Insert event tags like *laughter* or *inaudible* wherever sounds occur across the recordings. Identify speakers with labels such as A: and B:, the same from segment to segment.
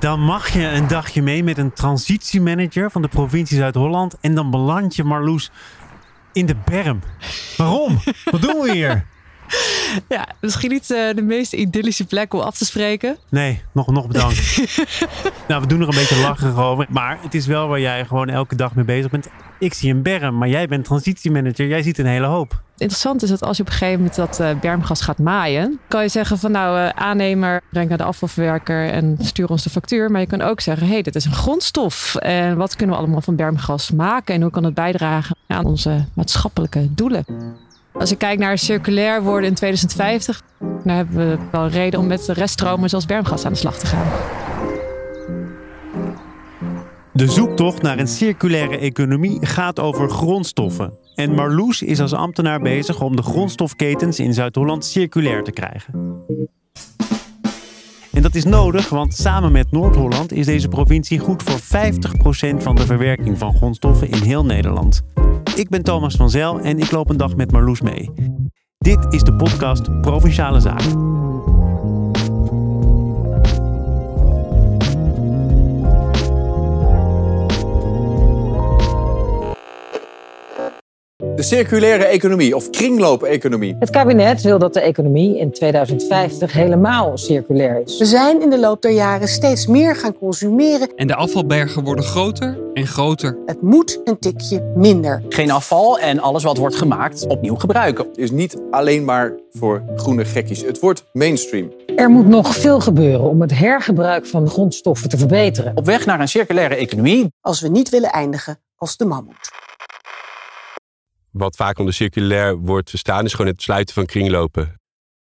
A: Dan mag je een dagje mee met een transitiemanager van de provincie Zuid-Holland. En dan beland je Marloes in de berm. Waarom? Wat doen we hier? *laughs*
B: Ja, misschien niet uh, de meest idyllische plek om af te spreken.
A: Nee, nog, nog bedankt. *laughs* nou, we doen er een beetje lachen over. Maar het is wel waar jij gewoon elke dag mee bezig bent. Ik zie een berm, maar jij bent transitiemanager. Jij ziet een hele hoop.
B: Interessant is dat als je op een gegeven moment dat uh, bermgas gaat maaien, kan je zeggen van nou, uh, aannemer, breng naar de afvalverwerker en stuur ons de factuur. Maar je kan ook zeggen, hé, hey, dit is een grondstof. En wat kunnen we allemaal van bermgas maken? En hoe kan het bijdragen aan onze maatschappelijke doelen? Als ik kijk naar circulair worden in 2050, dan hebben we wel reden om met de reststromen zoals bermgas aan de slag te gaan.
A: De zoektocht naar een circulaire economie gaat over grondstoffen. En Marloes is als ambtenaar bezig om de grondstofketens in Zuid-Holland circulair te krijgen. En dat is nodig, want samen met Noord-Holland is deze provincie goed voor 50% van de verwerking van grondstoffen in heel Nederland. Ik ben Thomas van Zel en ik loop een dag met Marloes mee. Dit is de podcast Provinciale Zaken.
C: De circulaire economie of kringloop-economie.
D: Het kabinet wil dat de economie in 2050 helemaal circulair is.
E: We zijn in de loop der jaren steeds meer gaan consumeren.
F: En de afvalbergen worden groter en groter.
E: Het moet een tikje minder.
G: Geen afval en alles wat wordt gemaakt opnieuw gebruiken.
C: Het is niet alleen maar voor groene gekkies. Het wordt mainstream.
D: Er moet nog veel gebeuren om het hergebruik van grondstoffen te verbeteren.
G: Op weg naar een circulaire economie.
E: Als we niet willen eindigen als de mammoet
H: wat vaak onder circulair wordt verstaan, is gewoon het sluiten van kringlopen.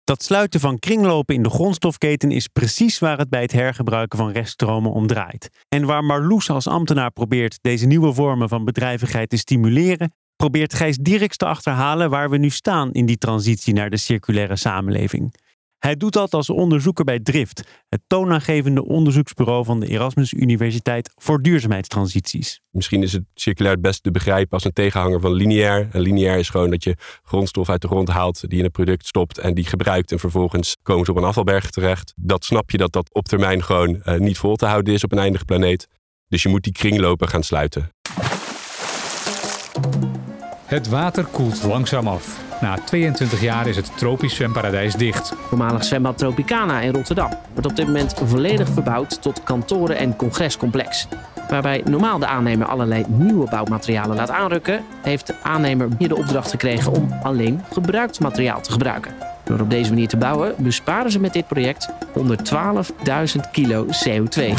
A: Dat sluiten van kringlopen in de grondstofketen is precies waar het bij het hergebruiken van reststromen om draait. En waar Marloes als ambtenaar probeert deze nieuwe vormen van bedrijvigheid te stimuleren, probeert Gijs Dirks te achterhalen waar we nu staan in die transitie naar de circulaire samenleving. Hij doet dat als onderzoeker bij Drift, het toonaangevende onderzoeksbureau van de Erasmus Universiteit voor duurzaamheidstransities.
H: Misschien is het circulair het beste te begrijpen als een tegenhanger van lineair. En lineair is gewoon dat je grondstof uit de grond haalt, die in een product stopt en die gebruikt en vervolgens komen ze op een afvalberg terecht. Dat snap je dat dat op termijn gewoon uh, niet vol te houden is op een eindige planeet. Dus je moet die kringlopen gaan sluiten.
I: Het water koelt langzaam af. Na 22 jaar is het tropisch zwemparadijs dicht.
J: Voormalig zwembad Tropicana in Rotterdam wordt op dit moment volledig verbouwd tot kantoren- en congrescomplex. Waarbij normaal de aannemer allerlei nieuwe bouwmaterialen laat aanrukken, heeft de aannemer hier de opdracht gekregen om alleen gebruikt materiaal te gebruiken. Door op deze manier te bouwen besparen ze met dit project 112.000 kilo CO2.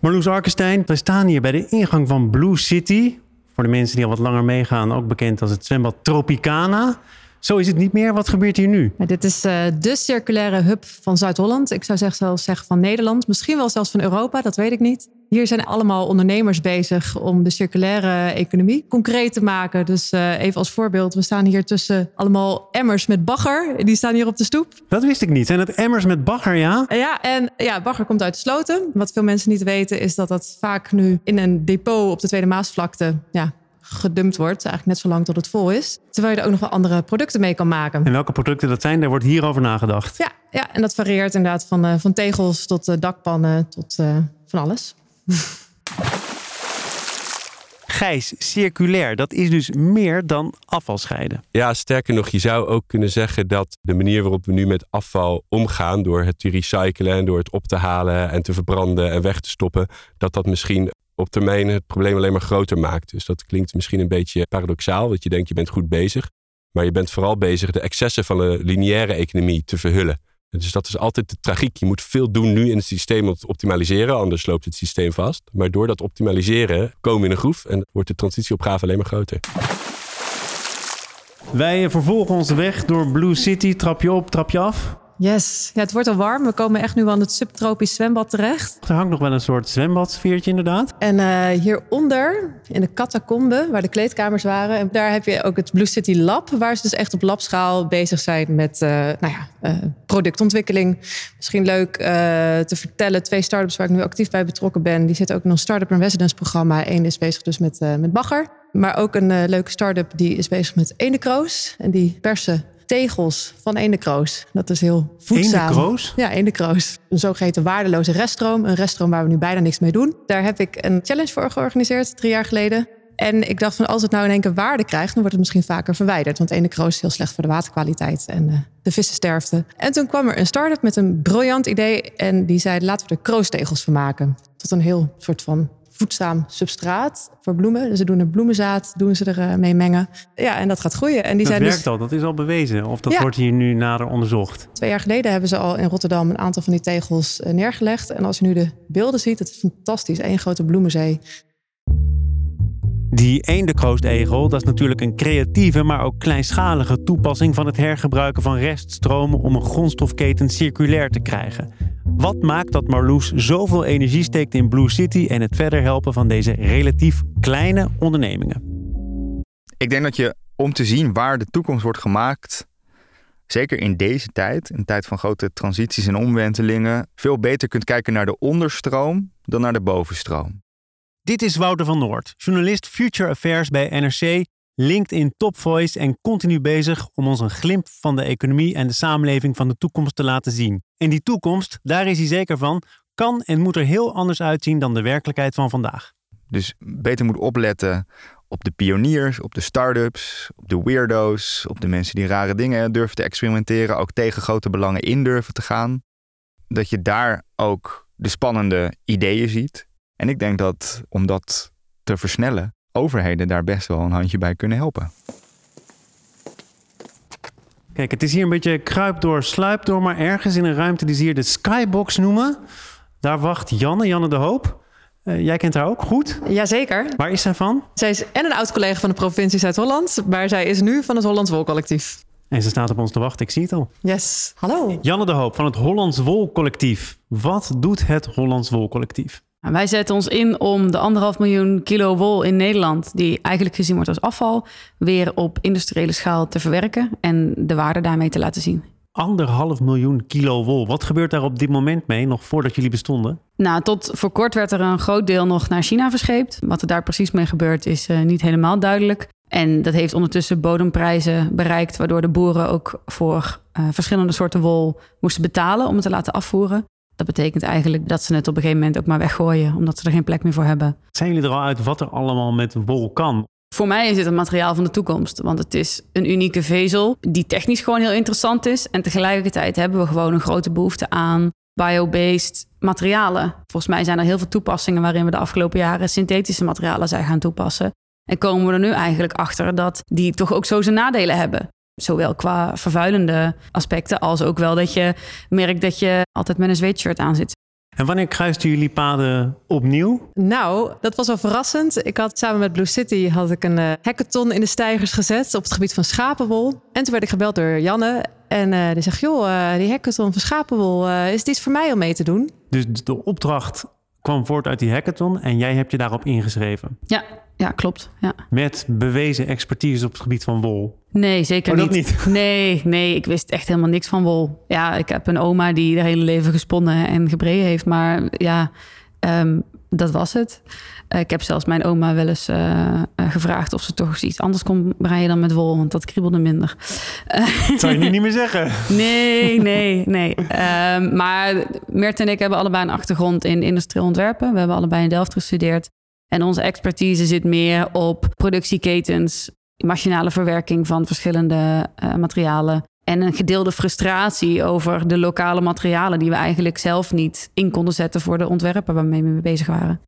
A: Marloes Arkenstein, wij staan hier bij de ingang van Blue City. Voor de mensen die al wat langer meegaan, ook bekend als het zwembad Tropicana. Zo is het niet meer. Wat gebeurt hier nu?
B: Dit is uh, de circulaire hub van Zuid-Holland. Ik zou zelfs zeggen van Nederland. Misschien wel zelfs van Europa, dat weet ik niet. Hier zijn allemaal ondernemers bezig om de circulaire economie concreet te maken. Dus uh, even als voorbeeld, we staan hier tussen allemaal emmers met bagger. Die staan hier op de stoep.
A: Dat wist ik niet. Zijn het emmers met bagger, ja?
B: Ja, en ja, bagger komt uit de sloten. Wat veel mensen niet weten is dat dat vaak nu in een depot op de Tweede Maasvlakte ja, gedumpt wordt. Eigenlijk net zo lang tot het vol is. Terwijl je er ook nog wel andere producten mee kan maken.
A: En welke producten dat zijn, daar wordt hierover nagedacht.
B: Ja, ja en dat varieert inderdaad van, uh, van tegels tot uh, dakpannen tot uh, van alles. *laughs*
A: Gijs, circulair, dat is dus meer dan afval scheiden.
H: Ja, sterker nog, je zou ook kunnen zeggen dat de manier waarop we nu met afval omgaan, door het te recyclen en door het op te halen en te verbranden en weg te stoppen, dat dat misschien op termijn het probleem alleen maar groter maakt. Dus dat klinkt misschien een beetje paradoxaal, want je denkt je bent goed bezig, maar je bent vooral bezig de excessen van de lineaire economie te verhullen. Dus dat is altijd de tragiek. Je moet veel doen nu in het systeem om te optimaliseren, anders loopt het systeem vast. Maar door dat optimaliseren komen we in een groef en wordt de transitieopgave alleen maar groter.
A: Wij vervolgen onze weg door Blue City, trapje op, trapje af.
B: Yes, ja, het wordt al warm. We komen echt nu aan het subtropisch zwembad terecht.
A: Er hangt nog wel een soort zwembadsfeertje inderdaad.
B: En uh, hieronder, in de catacombe, waar de kleedkamers waren... En daar heb je ook het Blue City Lab... waar ze dus echt op labschaal bezig zijn met uh, nou ja, uh, productontwikkeling. Misschien leuk te vertellen, twee startups waar ik nu actief bij betrokken ben... die zitten ook in ons Startup in Residence programma. Eén is bezig dus met, met bagger. Maar ook een leuke start-up die is bezig met ene kroos. En die persen tegels van eendenkroos. Dat is heel voedzaam.
A: Eendenkroos?
B: Ja, eendenkroos. Een zogeheten waardeloze reststroom. Een reststroom waar we nu bijna niks mee doen. Daar heb ik een challenge voor georganiseerd drie jaar geleden. En ik dacht van als het nou in één keer waarde krijgt, dan wordt het misschien vaker verwijderd. Want eendenkroos is heel slecht voor de waterkwaliteit en uh, de vissensterfte. En toen kwam er een start-up met een briljant idee. En die zei laten we er kroostegels van maken. Tot een heel soort van voedzaam substraat voor bloemen. Dus ze doen er bloemenzaad, doen ze er uh, mee mengen. Ja, en dat gaat groeien. En die
A: dat
B: zijn
A: werkt
B: dus...
A: al, dat is al bewezen. Of dat
B: Ja.
A: wordt hier nu nader onderzocht.
B: Twee jaar geleden hebben ze al in Rotterdam een aantal van die tegels eh, neergelegd. En als je nu de beelden ziet, het is fantastisch. Eén grote bloemenzee.
A: Die eendenkroostegel, dat is natuurlijk een creatieve, maar ook kleinschalige toepassing van het hergebruiken van reststromen om een grondstofketen circulair te krijgen. Wat maakt dat Marloes zoveel energie steekt in Blue City en het verder helpen van deze relatief kleine ondernemingen?
K: Ik denk dat je om te zien waar de toekomst wordt gemaakt, zeker in deze tijd, een tijd van grote transities en omwentelingen, veel beter kunt kijken naar de onderstroom dan naar de bovenstroom.
A: Dit is Wouter van Noord, journalist Future Affairs bij NRC, LinkedIn Top Voice en continu bezig om ons een glimp van de economie en de samenleving van de toekomst te laten zien. En die toekomst, daar is hij zeker van, kan en moet er heel anders uitzien dan de werkelijkheid van vandaag.
K: Dus beter moet opletten op de pioniers, op de start-ups, op de weirdo's, op de mensen die rare dingen durven te experimenteren, ook tegen grote belangen in durven te gaan. Dat je daar ook de spannende ideeën ziet. En ik denk dat om dat te versnellen, overheden daar best wel een handje bij kunnen helpen.
A: Kijk, het is hier een beetje kruip door, sluip door, maar ergens in een ruimte die ze hier de skybox noemen. Daar wacht Janne, Janne de Hoop. Eh, jij kent haar ook goed.
B: Jazeker.
A: Waar is zij van?
B: Zij is en een oud-collega van de provincie Zuid-Holland, maar zij is nu van het Hollands Wolcollectief.
A: En ze staat op ons te wachten, ik zie het al.
B: Yes, hallo.
A: Janne de Hoop van het Hollands Wolcollectief. Wat doet het Hollands Wolcollectief?
L: Nou, Wij zetten ons in om de anderhalf miljoen kilo wol in Nederland, die eigenlijk gezien wordt als afval, weer op industriële schaal te verwerken en de waarde daarmee te laten zien.
A: Anderhalf miljoen kilo wol. Wat gebeurt daar op dit moment mee, nog voordat jullie bestonden?
L: Nou, tot voor kort werd er een groot deel nog naar China verscheept. Wat er daar precies mee gebeurt is eh, niet helemaal duidelijk. En dat heeft ondertussen bodemprijzen bereikt, waardoor de boeren ook voor eh, verschillende soorten wol moesten betalen om het te laten afvoeren. Dat betekent eigenlijk dat ze het op een gegeven moment ook maar weggooien, omdat ze er geen plek meer voor hebben.
A: Zijn jullie er al uit wat er allemaal met wol kan?
L: Voor mij is dit een materiaal van de toekomst, want het is een unieke vezel die technisch gewoon heel interessant is. En tegelijkertijd hebben we gewoon een grote behoefte aan bio-based materialen. Volgens mij zijn er heel veel toepassingen waarin we de afgelopen jaren synthetische materialen zijn gaan toepassen. En komen we er nu eigenlijk achter dat die toch ook zo zijn nadelen hebben. Zowel qua vervuilende aspecten als ook wel dat je merkt dat je altijd met een zweetshirt aan zit.
A: En wanneer kruisten jullie paden opnieuw?
B: Nou, dat was wel verrassend. Ik had samen met Blue City had ik een eh, hackathon in de stijgers gezet op het gebied van schapenwol. En toen werd ik gebeld door Janne. En eh, die zegt, joh, eh, die hackathon van schapenwol, eh, is iets voor mij om mee te doen?
A: Dus de opdracht kwam voort uit die hackathon en jij hebt je daarop ingeschreven.
L: Ja, ja klopt. Ja.
A: Met bewezen expertise op het gebied van wol.
L: Nee, zeker
A: Oh,
L: niet? *laughs* Nee, nee, ik wist echt helemaal niks van wol. Ja, ik heb een oma die haar hele leven gesponnen en gebreid heeft. Maar ja, ehm, dat was het. Eh, ik heb zelfs mijn oma wel eens eh, eh, gevraagd of ze toch eens iets anders kon breien dan met wol. Want dat kriebelde minder.
A: Dat zou je nu niet meer zeggen. *laughs*
L: Nee, nee, nee. Ehm, maar Mert en ik hebben allebei een achtergrond in industrieel ontwerpen. We hebben allebei in Delft gestudeerd. En onze expertise zit meer op productieketens, machinale verwerking van verschillende materialen. En een gedeelde frustratie over de lokale materialen die we eigenlijk zelf niet in konden zetten voor de ontwerpen waarmee we mee bezig waren.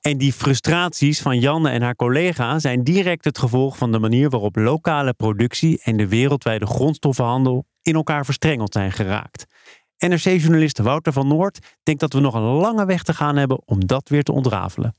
A: En die frustraties van Janne en haar collega zijn direct het gevolg van de manier waarop lokale productie en de wereldwijde grondstoffenhandel in elkaar verstrengeld zijn geraakt. NRC-journalist Wouter van Noord denkt dat we nog een lange weg te gaan hebben om dat weer te ontrafelen.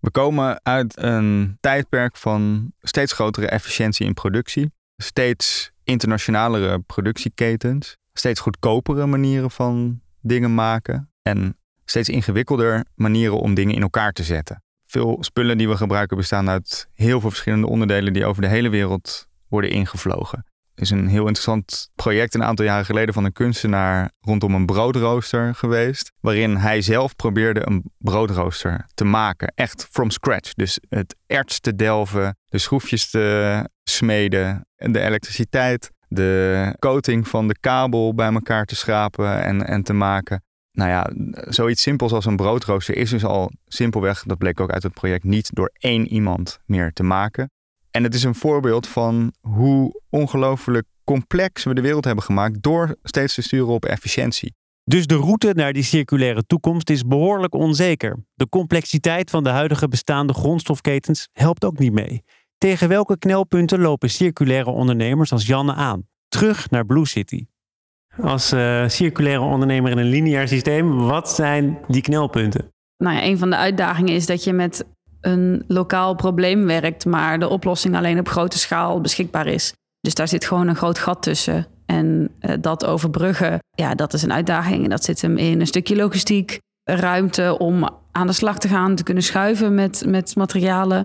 K: We komen uit een tijdperk van steeds grotere efficiëntie in productie, steeds internationalere productieketens, steeds goedkopere manieren van dingen maken en steeds ingewikkelder manieren om dingen in elkaar te zetten. Veel spullen die we gebruiken bestaan uit heel veel verschillende onderdelen die over de hele wereld worden ingevlogen. is een heel interessant project een aantal jaren geleden van een kunstenaar rondom een broodrooster geweest. Waarin hij zelf probeerde een broodrooster te maken. Echt from scratch. Dus het erts te delven, de schroefjes te smeden, en de elektriciteit, de coating van de kabel bij elkaar te schrapen en, en te maken. Nou ja, zoiets simpels als een broodrooster is dus al simpelweg, dat bleek ook uit het project, niet door één iemand meer te maken. En het is een voorbeeld van hoe ongelooflijk complex we de wereld hebben gemaakt door steeds te sturen op efficiëntie.
A: Dus de route naar die circulaire toekomst is behoorlijk onzeker. De complexiteit van de huidige bestaande grondstofketens helpt ook niet mee. Tegen welke knelpunten lopen circulaire ondernemers als Janne aan? Terug naar Blue City. Als uh, circulaire ondernemer in een lineair systeem, wat zijn die knelpunten?
L: Nou ja, een van de uitdagingen is dat je met een lokaal probleem werkt, maar de oplossing alleen op grote schaal beschikbaar is. Dus daar zit gewoon een groot gat tussen. En uh, dat overbruggen, ja, dat is een uitdaging. En dat zit hem in een stukje logistiek, ruimte om aan de slag te gaan, te kunnen schuiven met, met materialen.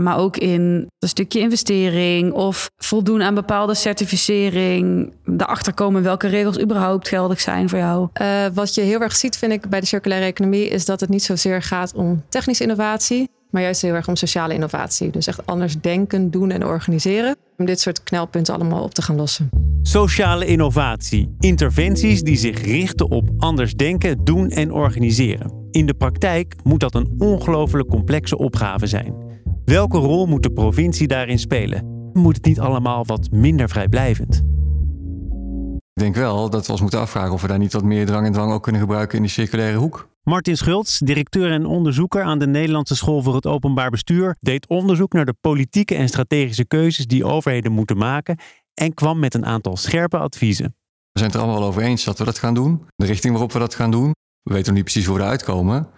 L: Maar ook in een stukje investering of voldoen aan bepaalde certificering. Daarachter komen welke regels überhaupt geldig zijn voor jou.
B: Uh, wat je heel erg ziet, vind ik, bij de circulaire economie, is dat het niet zozeer gaat om technische innovatie, maar juist heel erg om sociale innovatie. Dus echt anders denken, doen en organiseren. Om dit soort knelpunten allemaal op te gaan lossen.
A: Sociale innovatie. Interventies die zich richten op anders denken, doen en organiseren. In de praktijk moet dat een ongelooflijk complexe opgave zijn. Welke rol moet de provincie daarin spelen? Moet het niet allemaal wat minder vrijblijvend?
M: Ik denk wel dat we ons moeten afvragen of we daar niet wat meer drang en dwang ook kunnen gebruiken in die circulaire hoek.
A: Martin Schultz, directeur en onderzoeker aan de Nederlandse School voor het Openbaar Bestuur, deed onderzoek naar de politieke en strategische keuzes die overheden moeten maken en kwam met een aantal scherpe adviezen.
M: We zijn het er allemaal over eens dat we dat gaan doen, de richting waarop we dat gaan doen. We weten nog niet precies hoe we eruit komen.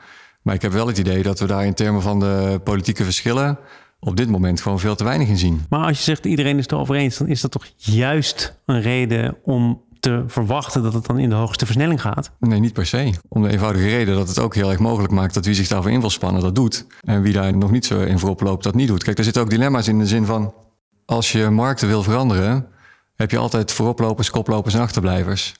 M: Maar ik heb wel het idee dat we daar in termen van de politieke verschillen op dit moment gewoon veel te weinig in zien.
A: Maar als je zegt iedereen is het erover eens, dan is dat toch juist een reden om te verwachten dat het dan in de hoogste versnelling gaat?
M: Nee, niet per se. Om de eenvoudige reden dat het ook heel erg mogelijk maakt dat wie zich daarvoor in wil spannen dat doet. En wie daar nog niet zo in voorop loopt dat niet doet. Kijk, er zitten ook dilemma's in de zin van als je markten wil veranderen, heb je altijd vooroplopers, koplopers en achterblijvers.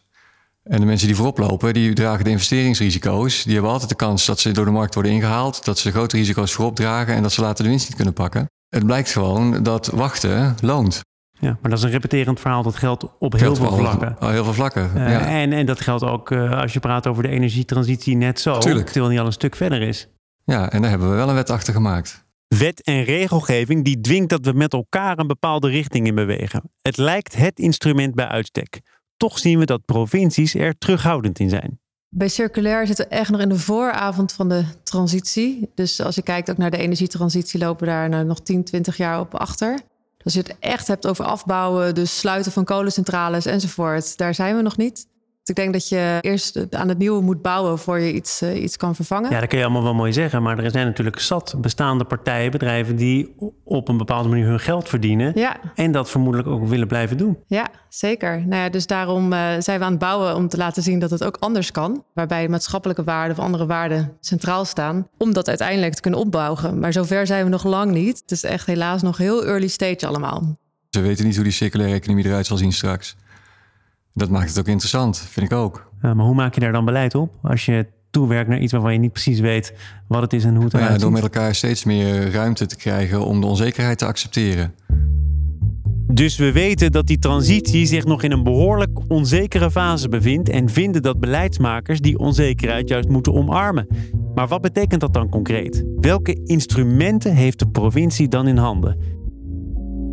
M: En de mensen die voorop lopen, die dragen de investeringsrisico's. Die hebben altijd de kans dat ze door de markt worden ingehaald, dat ze grote risico's voorop dragen en dat ze later de winst niet kunnen pakken. Het blijkt gewoon dat wachten loont.
A: Ja, maar dat is een repeterend verhaal. Dat geldt op heel veel vlakken.
M: Al heel veel vlakken. Uh, ja.
A: en, en dat geldt ook uh, als je praat over de energietransitie net zo.
M: Tuurlijk.
A: Terwijl die al een stuk verder is.
M: Ja, en daar hebben we wel een wet achter gemaakt.
A: Wet en regelgeving die dwingt dat we met elkaar een bepaalde richting in bewegen. Het lijkt het instrument bij uitstek. Toch zien we dat provincies er terughoudend in zijn.
B: Bij circulair zitten we echt nog in de vooravond van de transitie. Dus als je kijkt ook naar de energietransitie, lopen we daar nou nog 10, 20 jaar op achter. Als je het echt hebt over afbouwen, dus sluiten van kolencentrales enzovoort, daar zijn we nog niet. Dus ik denk dat je eerst aan het nieuwe moet bouwen voor je iets, uh, iets kan vervangen.
A: Ja, dat kun je allemaal wel mooi zeggen. Maar er zijn natuurlijk zat bestaande partijen, bedrijven die op een bepaalde manier hun geld verdienen.
B: Ja.
A: En dat vermoedelijk ook willen blijven doen.
B: Ja, zeker. Nou ja, dus daarom uh, zijn we aan het bouwen om te laten zien dat het ook anders kan. Waarbij maatschappelijke waarden of andere waarden centraal staan. Om dat uiteindelijk te kunnen opbouwen. Maar zover zijn we nog lang niet. Het is echt helaas nog heel early stage allemaal.
M: Ze weten niet hoe die circulaire economie eruit zal zien straks. Dat maakt het ook interessant, vind ik ook.
A: Ja, maar hoe maak je daar dan beleid op? Als je toewerkt naar iets waarvan je niet precies weet wat het is en hoe het eruit
M: ja, Door met elkaar steeds meer ruimte te krijgen om de onzekerheid te accepteren.
A: Dus we weten dat die transitie zich nog in een behoorlijk onzekere fase bevindt en vinden dat beleidsmakers die onzekerheid juist moeten omarmen. Maar wat betekent dat dan concreet? Welke instrumenten heeft de provincie dan in handen?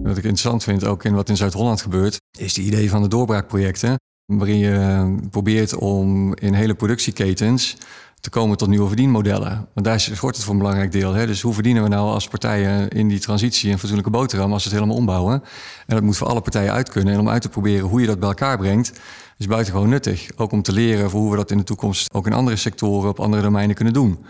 M: Wat ik interessant vind, ook in wat in Zuid-Holland gebeurt, is de idee van de doorbraakprojecten. Waarin je probeert om in hele productieketens te komen tot nieuwe verdienmodellen. Want daar schort het voor een belangrijk deel. Hè? Dus hoe verdienen we nou als partijen in die transitie een fatsoenlijke boterham als we het helemaal ombouwen? En dat moet voor alle partijen uit kunnen. En om uit te proberen hoe je dat bij elkaar brengt, is buitengewoon nuttig. Ook om te leren voor hoe we dat in de toekomst ook in andere sectoren, op andere domeinen kunnen doen.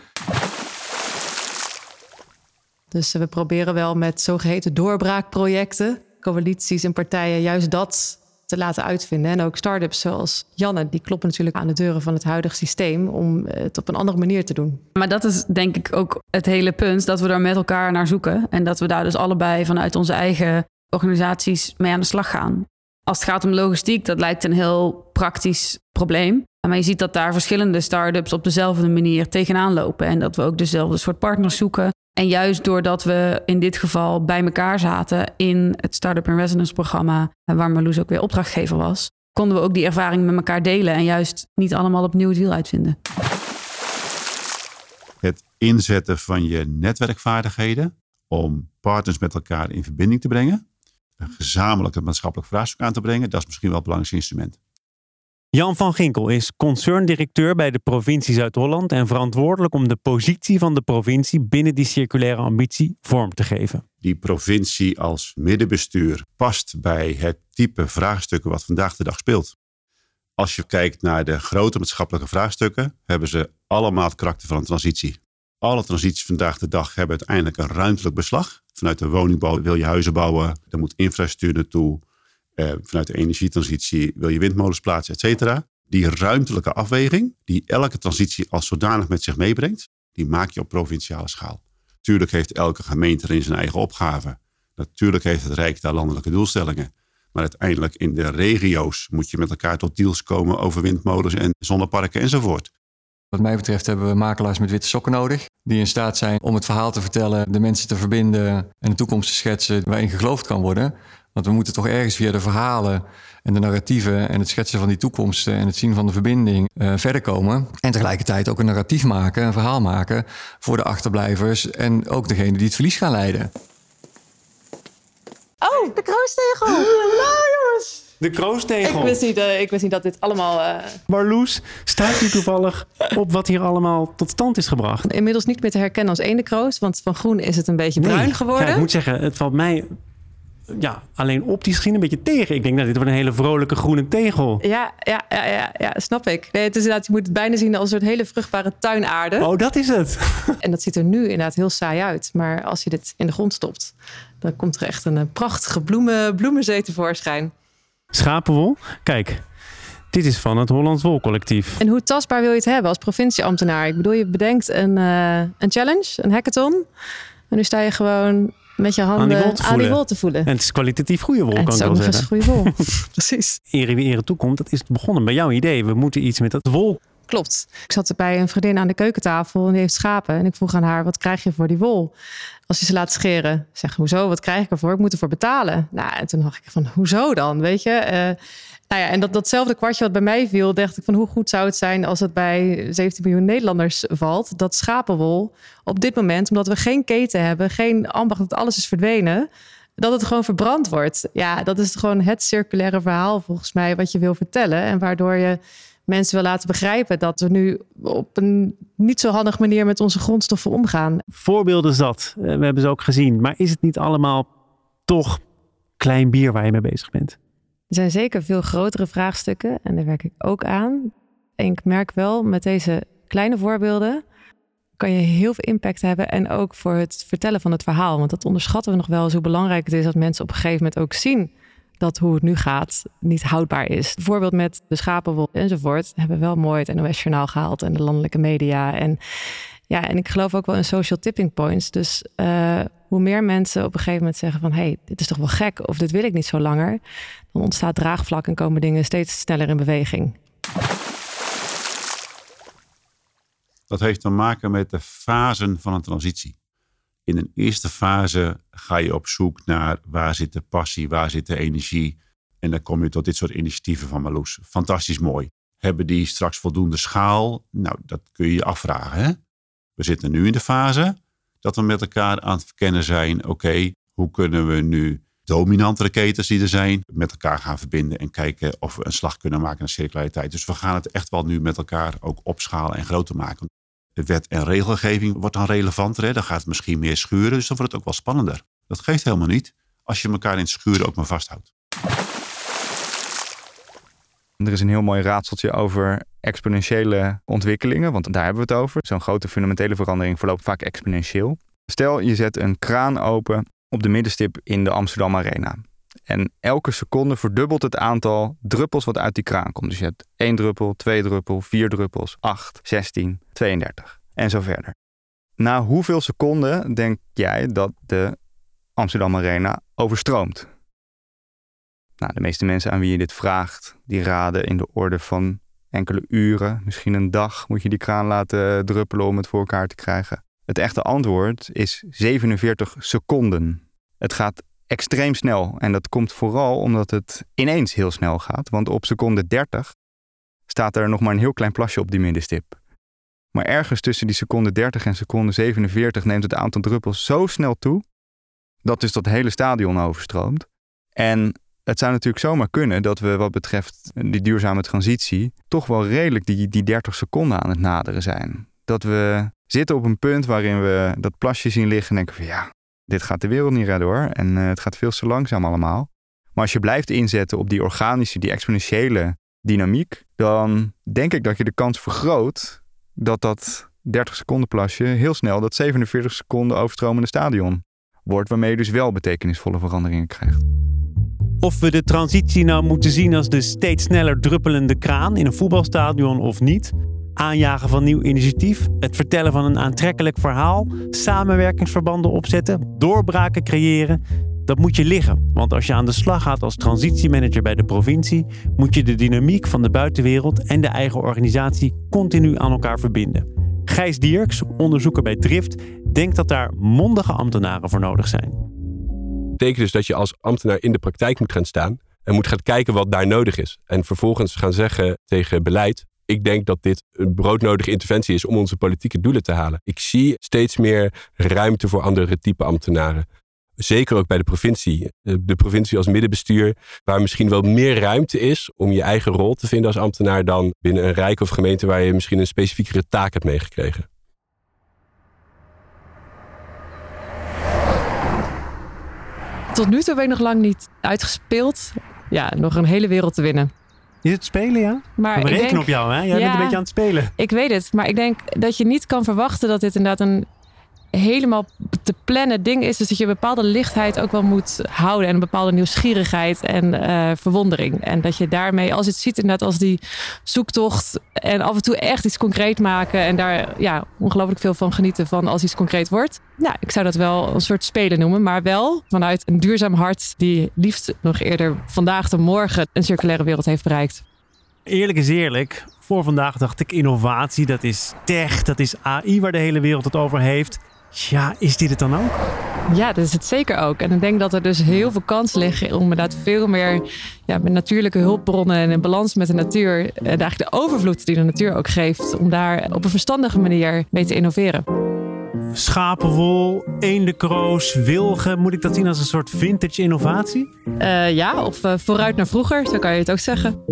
B: Dus we proberen wel met zogeheten doorbraakprojecten, coalities en partijen juist dat te laten uitvinden. En ook start-ups zoals Janne, die kloppen natuurlijk aan de deuren van het huidige systeem om het op een andere manier te doen.
L: Maar dat is denk ik ook het hele punt, dat we daar met elkaar naar zoeken. En dat we daar dus allebei vanuit onze eigen organisaties mee aan de slag gaan. Als het gaat om logistiek, dat lijkt een heel praktisch probleem. Maar je ziet dat daar verschillende start-ups op dezelfde manier tegenaan lopen. En dat we ook dezelfde soort partners zoeken. En juist doordat we in dit geval bij elkaar zaten in het Startup in Resonance programma, waar Marloes ook weer opdrachtgever was, konden we ook die ervaring met elkaar delen en juist niet allemaal opnieuw het wiel uitvinden.
N: Het inzetten van je netwerkvaardigheden om partners met elkaar in verbinding te brengen, een gezamenlijke maatschappelijk vraagstuk aan te brengen, dat is misschien wel het belangrijkste instrument.
A: Jan van Ginkel is concerndirecteur bij de provincie Zuid-Holland en verantwoordelijk om de positie van de provincie binnen die circulaire ambitie vorm te geven.
N: Die provincie als middenbestuur past bij het type vraagstukken wat vandaag de dag speelt. Als je kijkt naar de grote maatschappelijke vraagstukken, hebben ze allemaal het karakter van een transitie. Alle transities vandaag de dag hebben uiteindelijk een ruimtelijk beslag. Vanuit de woningbouw wil je huizen bouwen, er moet infrastructuur naartoe. Eh, vanuit de energietransitie wil je windmolens plaatsen, et cetera. Die ruimtelijke afweging, die elke transitie als zodanig met zich meebrengt, die maak je op provinciale schaal. Natuurlijk heeft elke gemeente erin zijn eigen opgave. Natuurlijk heeft het Rijk daar landelijke doelstellingen. Maar uiteindelijk in de regio's moet je met elkaar tot deals komen over windmolens en zonneparken enzovoort.
M: Wat mij betreft hebben we makelaars met witte sokken nodig. Die in staat zijn om het verhaal te vertellen, de mensen te verbinden en de toekomst te schetsen waarin geloofd kan worden. Want we moeten toch ergens via de verhalen en de narratieven en het schetsen van die toekomsten en het zien van de verbinding uh, verder komen. En tegelijkertijd ook een narratief maken, een verhaal maken voor de achterblijvers en ook degene die het verlies gaan leiden.
B: Oh, de kroostegel!
A: Hallo jongens! De kroostegel.
B: Ik wist niet, uh, ik wist niet dat dit allemaal... Uh...
A: Marloes, staat u toevallig op wat hier allemaal tot stand is gebracht?
B: Inmiddels niet meer te herkennen als ene kroos, want van groen is het een beetje bruin
A: nee.
B: geworden.
A: Ja, ik moet zeggen, het valt mij ja, alleen optisch misschien een beetje tegen. Ik denk, nou, dit wordt een hele vrolijke groene tegel.
B: Ja, ja, ja, ja, ja snap ik. Nee, het is inderdaad, je moet het bijna zien als een soort hele vruchtbare tuinaarde.
A: Oh, dat is het. *laughs*
B: en dat ziet er nu inderdaad heel saai uit. Maar als je dit in de grond stopt, dan komt er echt een eh, prachtige bloemen, bloemenzee tevoorschijn.
A: Schapenwol? Kijk, dit is van het Hollands Wolcollectief.
B: En hoe tastbaar wil je het hebben als provincieambtenaar? Ik bedoel, je bedenkt een, uh, een challenge, een hackathon. En nu sta je gewoon met je handen aan die wol te, voelen. Wol te voelen.
A: En het is kwalitatief goede wol,
B: en
A: kan ik
B: wel
A: zeggen.
B: Het is goede wol, *laughs* precies.
A: Ere wie ere toekomt, dat is begonnen bij jouw idee. We moeten iets met dat wol.
B: Klopt. Ik zat bij een vriendin aan de keukentafel en die heeft schapen. En ik vroeg aan haar, wat krijg je voor die wol? Als je ze laat scheren. Zeg, hoezo? Wat krijg ik ervoor? Ik moet ervoor betalen. Nou, en toen dacht ik van, hoezo dan? Weet je? Uh, nou ja, en dat, datzelfde kwartje wat bij mij viel, dacht ik van hoe goed zou het zijn als het bij 17 miljoen Nederlanders valt, dat schapenwol op dit moment, omdat we geen keten hebben, geen ambacht, dat alles is verdwenen, dat het gewoon verbrand wordt. Ja, dat is gewoon het circulaire verhaal volgens mij wat je wil vertellen en waardoor je mensen wil laten begrijpen dat we nu op een niet zo handige manier met onze grondstoffen omgaan.
A: Voorbeelden zat, we hebben ze ook gezien, maar is het niet allemaal toch klein bier waar je mee bezig bent?
B: Er zijn zeker veel grotere vraagstukken en daar werk ik ook aan. En ik merk wel met deze kleine voorbeelden kan je heel veel impact hebben en ook voor het vertellen van het verhaal. Want dat onderschatten we nog wel eens hoe belangrijk het is dat mensen op een gegeven moment ook zien dat hoe het nu gaat niet houdbaar is. Bijvoorbeeld met de schapenwol enzovoort hebben we wel mooi het NOS-journaal gehaald en de landelijke media. En ja, en ik geloof ook wel in social tipping points. Dus uh, hoe meer mensen op een gegeven moment zeggen van... hé, hey, dit is toch wel gek of dit wil ik niet zo langer... dan ontstaat draagvlak en komen dingen steeds sneller in beweging.
N: Dat heeft te maken met de fasen van een transitie. In een eerste fase ga je op zoek naar waar zit de passie, waar zit de energie. En dan kom je tot dit soort initiatieven van Marloes. Fantastisch mooi. Hebben die straks voldoende schaal? Nou, dat kun je je afvragen. Hè? We zitten nu in de fase dat we met elkaar aan het verkennen zijn. Oké, hoe kunnen we nu dominantere ketens die er zijn met elkaar gaan verbinden en kijken of we een slag kunnen maken naar circulariteit. Dus we gaan het echt wel nu met elkaar ook opschalen en groter maken. Wet en regelgeving wordt dan relevanter. Hè? Dan gaat het misschien meer schuren, dus dan wordt het ook wel spannender. Dat geeft helemaal niet als je elkaar in het schuren ook maar vasthoudt.
K: Er is een heel mooi raadseltje over exponentiële ontwikkelingen, want daar hebben we het over. Zo'n grote fundamentele verandering verloopt vaak exponentieel. Stel, je zet een kraan open op de middenstip in de Amsterdam Arena. En elke seconde verdubbelt het aantal druppels wat uit die kraan komt. Dus je hebt één druppel, twee druppel, vier druppels, 8, 16, 32 en zo verder. Na hoeveel seconden denk jij dat de Amsterdam Arena overstroomt? Nou, de meeste mensen aan wie je dit vraagt, die raden in de orde van enkele uren, misschien een dag, moet je die kraan laten druppelen om het voor elkaar te krijgen. Het echte antwoord is 47 seconden. Het gaat extreem snel en dat komt vooral omdat het ineens heel snel gaat, want op seconde 30 staat er nog maar een heel klein plasje op die middenstip. Maar ergens tussen die seconde 30 en seconde 47 neemt het aantal druppels zo snel toe dat dus dat hele stadion overstroomt. En het zou natuurlijk zomaar kunnen dat we wat betreft die duurzame transitie toch wel redelijk die, die 30 seconden aan het naderen zijn. Dat we zitten op een punt waarin we dat plasje zien liggen en denken van ja, dit gaat de wereld niet redden hoor. En uh, het gaat veel te langzaam allemaal. Maar als je blijft inzetten op die organische, die exponentiële dynamiek, dan denk ik dat je de kans vergroot dat dat 30 seconden plasje heel snel dat 47 seconden overstromende stadion wordt, waarmee je dus wel betekenisvolle veranderingen krijgt.
A: Of we de transitie nou moeten zien als de steeds sneller druppelende kraan in een voetbalstadion of niet, aanjagen van nieuw initiatief, het vertellen van een aantrekkelijk verhaal, samenwerkingsverbanden opzetten, doorbraken creëren, dat moet je liggen. Want als je aan de slag gaat als transitiemanager bij de provincie, moet je de dynamiek van de buitenwereld en de eigen organisatie continu aan elkaar verbinden. Gijs Dierks, onderzoeker bij Drift, denkt dat daar mondige ambtenaren voor nodig zijn.
H: Dat betekent dus dat je als ambtenaar in de praktijk moet gaan staan en moet gaan kijken wat daar nodig is. En vervolgens gaan zeggen tegen beleid: ik denk dat dit een broodnodige interventie is om onze politieke doelen te halen. Ik zie steeds meer ruimte voor andere type ambtenaren. Zeker ook bij de provincie. Eh, de provincie als middenbestuur, waar misschien wel meer ruimte is om je eigen rol te vinden als ambtenaar dan binnen een rijk of gemeente waar je misschien een specifiekere taak hebt meegekregen.
B: Tot nu toe ben ik nog lang niet uitgespeeld. Ja, nog een hele wereld te winnen.
A: Is het spelen, ja?
B: Maar
A: we rekenen op jou, hè? Jij bent een beetje aan het spelen.
B: Ik weet het, maar ik denk dat je niet kan verwachten dat dit inderdaad een helemaal te plannen ding is. Dus dat je een bepaalde lichtheid ook wel moet houden. En een bepaalde nieuwsgierigheid en uh, verwondering. En dat je daarmee, als je het ziet inderdaad als die zoektocht. En af en toe echt iets concreet maken. En daar ja, ongelooflijk veel van genieten van als iets concreet wordt. Nou, ik zou dat wel een soort spelen noemen. Maar wel vanuit een duurzaam hart die liefst nog eerder vandaag dan morgen een circulaire wereld heeft bereikt.
A: Eerlijk is eerlijk. Voor vandaag dacht ik innovatie, dat is tech, dat is AI waar de hele wereld het over heeft. Ja, is dit het dan ook?
B: Ja, dat is het zeker ook. En ik denk dat er dus heel veel kansen liggen om inderdaad veel meer ja, met natuurlijke hulpbronnen en in balans met de natuur, en eigenlijk de overvloed die de natuur ook geeft, om daar op een verstandige manier mee te innoveren.
A: Schapenwol, eendenkroos, wilgen. Moet ik dat zien als een soort vintage innovatie?
B: Uh, ja, of uh, vooruit naar vroeger, zo kan je het ook zeggen.